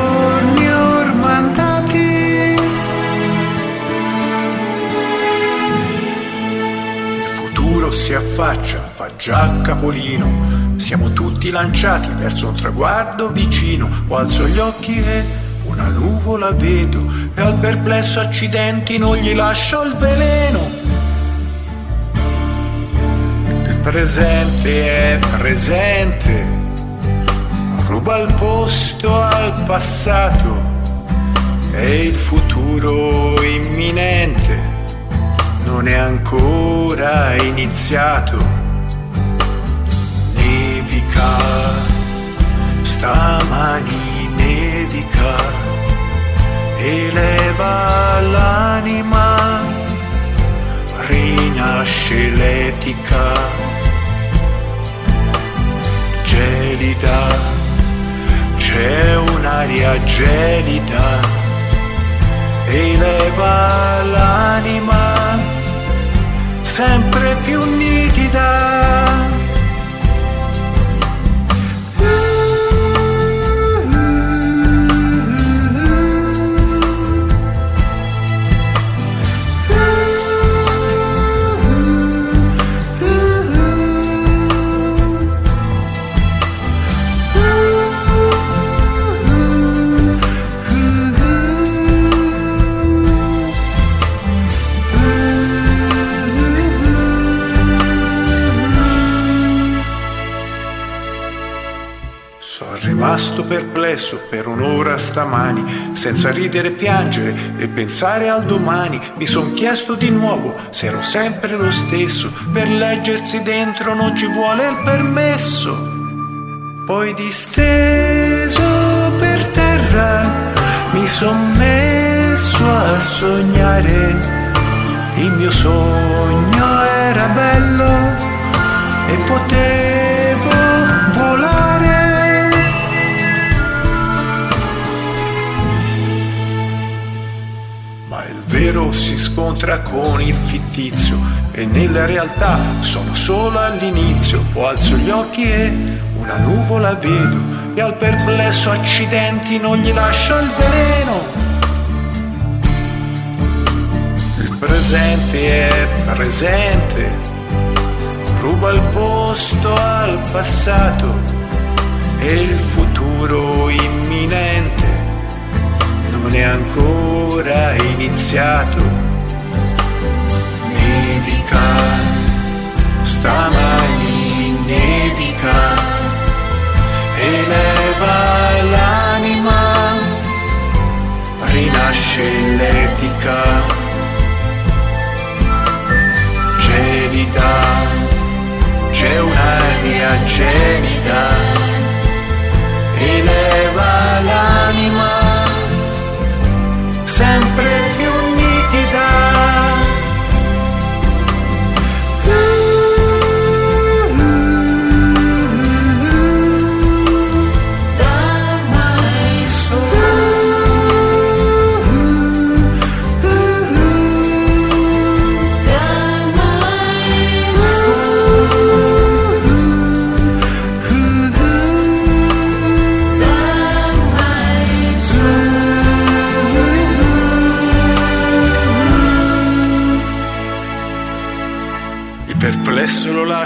[SPEAKER 27] si affaccia, fa già capolino. Siamo tutti lanciati verso un traguardo vicino. Ho alzo gli occhi e una nuvola vedo. E al perplesso accidenti non gli lascio il veleno. Il presente è presente ruba il posto al passato e il futuro imminente non è ancora iniziato. Nevica, stamani nevica, eleva l'anima, rinasce l'etica. Gelida c'è un'aria gelida, eleva l'anima sempre più nitida. Rimasto perplesso per un'ora stamani, senza ridere e piangere e pensare al domani. Mi son chiesto di nuovo se ero sempre lo stesso. Per leggersi dentro non ci vuole il permesso. Poi disteso per terra mi son messo a sognare. Il mio sogno era bello e potevo vero si scontra con il fittizio e nella realtà sono solo all'inizio. Poi alzo gli occhi e una nuvola vedo e al perplesso accidenti non gli lascio il veleno. Il presente è presente, ruba il posto al passato e il futuro imminente non è ancora iniziato. Nevica, stamani nevica, eleva l'anima, rinasce l'etica. Gelida, c'è un'aria gelida, eleva l'anima sempre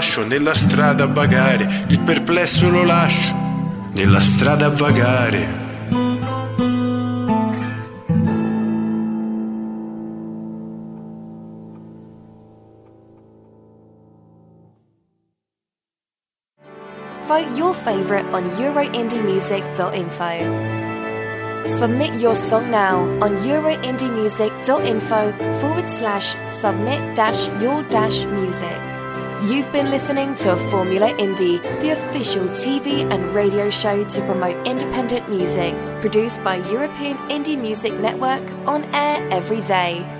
[SPEAKER 27] lascio nella strada a vagare, il perplesso lo lascio nella strada a vagare.
[SPEAKER 28] Vote your favourite on euroindiemusic.info. Submit your song now on euroindiemusic.info forward slash submit dash your dash music. You've been listening to Formula Indie, the official TV and radio show to promote independent music, produced by European Indie Music Network on air every day.